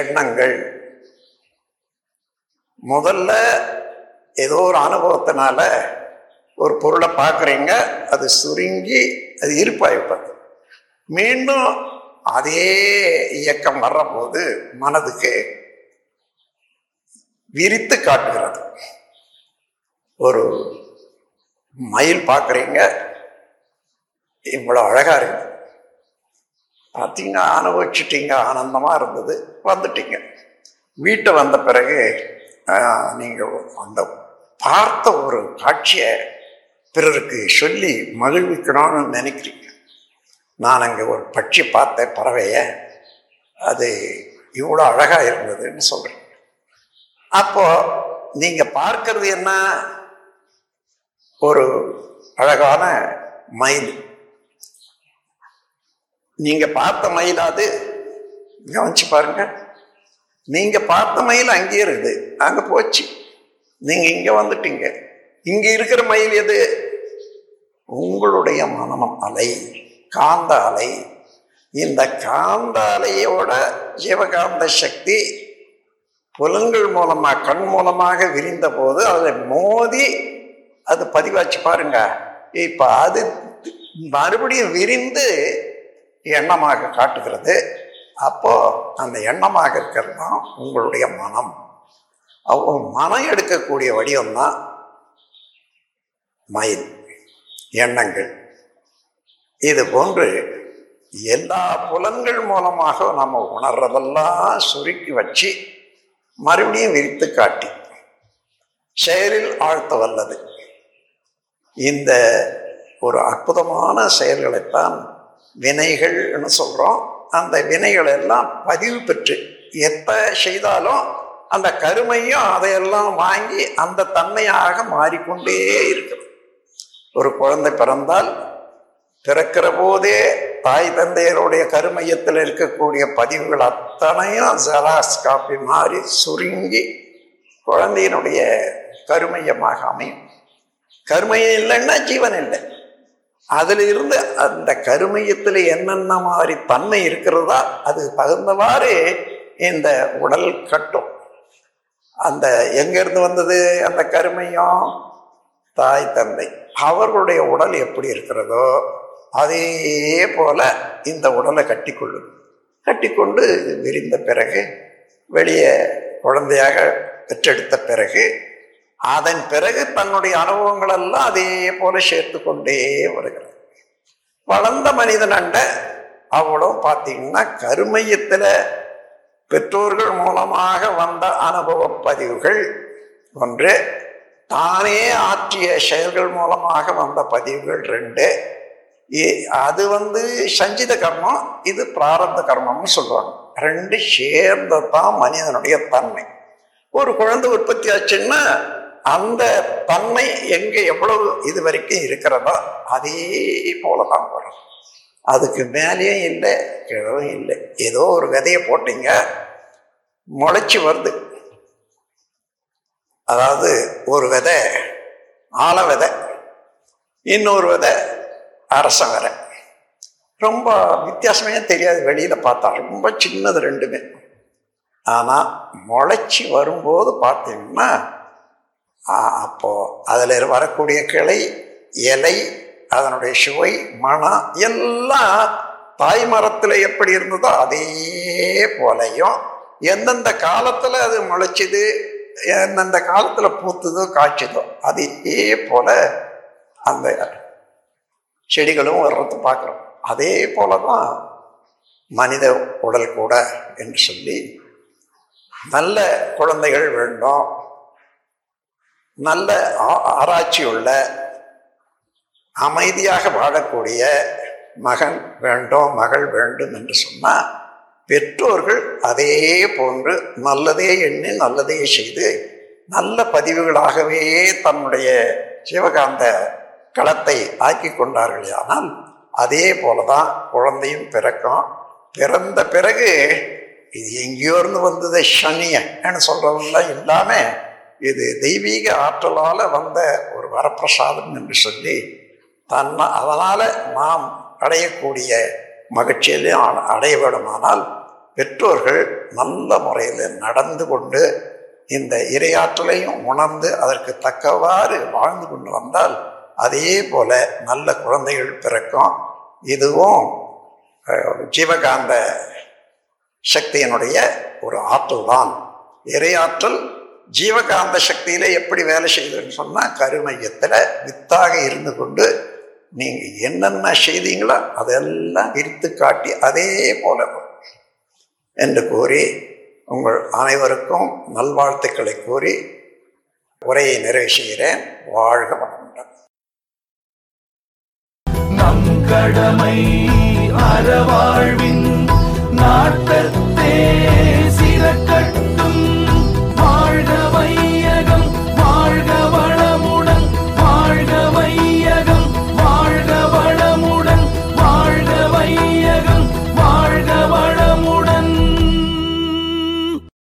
எண்ணங்கள். முதல்ல ஏதோ ஒரு அனுபவத்தினால ஒரு பொருளை பார்க்குறீங்க அது சுருங்கி அது இருப்பாய்ப்பது மீண்டும் அதே இயக்கம் வர்றபோது மனதுக்கு விரித்து காட்டுகிறது. ஒரு மயில் பார்க்குறீங்க இவ்வளோ அழகாக இருக்குது பார்த்தீங்க அனுபவிச்சிட்டீங்க ஆனந்தமாக இருந்தது. வந்துட்டீங்க. வீட்டை வந்த பிறகு நீங்கள் அந்த பார்த்த ஒரு காட்சியை பிறருக்கு சொல்லி மகிழ்விக்கணும்னு நினைக்கிறீங்க. நான் அங்கே ஒரு பட்சி பார்த்தேன் பறவைய. அது இவ்வளோ அழகாக இருந்ததுன்னு சொல்கிறேன் அப்போது நீங்கள் பார்க்கறது என்ன? ஒரு அழகான மயில். நீங்க பார்த்த மயில் அது? கவனிச்சு பாருங்க. நீங்க பார்த்த மயில் அங்கேயே இருக்குது. அங்க போச்சு. நீங்க இங்க வந்துட்டீங்க. இங்க இருக்கிற மயில் எது? உங்களுடைய மனம் அலை காந்த அலை. இந்த காந்த அலையோட ஜீவகாந்த சக்தி புலன்கள் மூலமாக கண் மூலமாக விரிந்த போது அதை மோதி அது பதிவாச்சு பாருங்க. இப்போ அது மறுபடியும் விரிந்து எண்ணமாக காட்டுகிறது. அப்போ அந்த எண்ணமாக இருக்கிறது தான் உங்களுடைய மனம். அப்போ மனம் எடுக்கக்கூடிய வடிவம்தான் மயில் எண்ணங்கள். இது போன்று எல்லா புலன்கள் மூலமாக நம்ம உணர்றதெல்லாம் சுருக்கி வச்சு மறுபடியும் விரித்து காட்டி செயலில் ஆழ்த்த வல்லது. இந்த ஒரு அற்புதமான செயல்களைத்தான் வினைகள்னு சொல்கிறோம் அந்த வினைகள் எல்லாம் பதிவு பெற்று எப்போ செய்தாலும் அந்த கருமையும் அதையெல்லாம் வாங்கி அந்த தன்மையாக மாறிக்கொண்டே இருக்கிறது. ஒரு குழந்தை பிறந்தால் பிறக்கிற போதே தாய் தந்தையருடைய கருமையத்தில் இருக்கக்கூடிய பதிவுகள் அத்தனையும் ஜெராக்ஸ் காப்பி மாறி சுருங்கி குழந்தையினுடைய கருமையமாக அமையும். கருமையம் இல்லைன்னா ஜீவன் இல்லை. அதில் இருந்து அந்த கருமையத்தில் என்னென்ன மாதிரி தன்மை இருக்கிறதா அது தகுந்தவாறு இந்த உடல் கட்டும். அந்த எங்கேருந்து வந்தது அந்த கருமையம்? தாய் தந்தை. அவர்களுடைய உடல் எப்படி இருக்கிறதோ அதே போல இந்த உடலை கட்டிக்கொள்ளும். கட்டிக்கொண்டு விரிந்த பிறகு வெளியே குழந்தையாக பெற்றெடுத்த பிறகு அதன் பிறகு தன்னுடைய அனுபவங்கள் எல்லாம் அதே போல சேர்த்து கொண்டே வருகிறது வளர்ந்த மனிதன் அண்ட அவ்வளோ பார்த்தீங்கன்னா கருமையத்தில் பெற்றோர்கள் மூலமாக வந்த அனுபவ பதிவுகள் ஒன்று தானே ஆற்றிய செயல்கள் மூலமாக வந்த பதிவுகள் ரெண்டு அது வந்து சஞ்சித கர்மம் இது பிராரத்த கர்மம்னு சொல்லுவாங்க ரெண்டு சேர்ந்த தான் மனிதனுடைய தன்மை. ஒரு குழந்தை உற்பத்தி ஆச்சுன்னா அந்த தன்மை எங்க எவ்வளவு இது வரைக்கும் இருக்கிறதோ அதே போல தான் வரும். அதுக்கு மேலேயும் இல்லை கிழவும் இல்லை. ஏதோ ஒரு விதையை போட்டீங்க முளைச்சி வருது. அதாவது ஒரு விதை ஆல விதை இன்னொரு விதை அரச விதை. ரொம்ப வித்தியாசமே தெரியாது வெளியில் பார்த்தா. ரொம்ப சின்னது ரெண்டுமே. ஆனால் முளைச்சி வரும்போது பார்த்தீங்கன்னா அப்போது அதில் வரக்கூடிய கிளை இலை அதனுடைய சுவை மனம் எல்லாம் தாய் மரத்தில் எப்படி இருந்ததோ அதே போலையும் எந்தெந்த காலத்தில் அது முளைச்சிது எந்தெந்த காலத்தில் பூத்துதோ காய்ச்சதோ அதே போல அந்த செடிகளும் வர்றது பார்க்குறோம். அதே போல தான் மனித உடல் கூட என்று சொல்லி நல்ல குழந்தைகள் வேண்டும். நல்ல ஆராய்ச்சி உள்ள அமைதியாக வாழக்கூடிய மகன் வேண்டும் மகள் வேண்டும் என்று சொன்னால் பெற்றோர்கள் அதே போன்று நல்லதே எண்ணி நல்லதே செய்து நல்ல பதிவுகளாகவே தன்னுடைய சிவகாந்த களத்தை ஆக்கி கொண்டார்கள். ஆனால் அதே போலதான் குழந்தையும் பிறக்கும். பிறந்த பிறகு இது எங்கேயோ இருந்து வந்தது சனியன்னு சொல்றதெல்லாம் இல்லாமல் இது தெய்வீக ஆற்றலால் வந்த ஒரு வரப்பிரசாதம் என்று சொல்லி தன்னை அதனால் நாம் அடையக்கூடிய மகிழ்ச்சியிலே அடைய வேண்டுமானால் பெற்றோர்கள் நல்ல முறையில் நடந்து கொண்டு இந்த இரையாற்றலையும் உணர்ந்து அதற்கு தக்கவாறு வாழ்ந்து கொண்டு வந்தால் அதே போல நல்ல குழந்தைகள் பிறக்கும். இதுவும் ஜீவகாந்த சக்தியினுடைய ஒரு ஆற்றல் தான் இரையாற்றல் ஜீவகாந்த சக்தியில எப்படி வேலை செய்யுதுன்னு சொன்னா கருமையத்துல வித்தாக இருந்து கொண்டு நீங்க என்னென்ன செய்தீங்களோ அதெல்லாம் விரித்து காட்டி அதே போல வரும். என்று கூறி உங்கள் அனைவருக்கும் நல்வாழ்த்துக்களை கூறி உரையை நிறைவு செய்கிறேன் வாழ்க வளமுடன் நம் கடமை அறவாழ்வின் நாட்டத்தே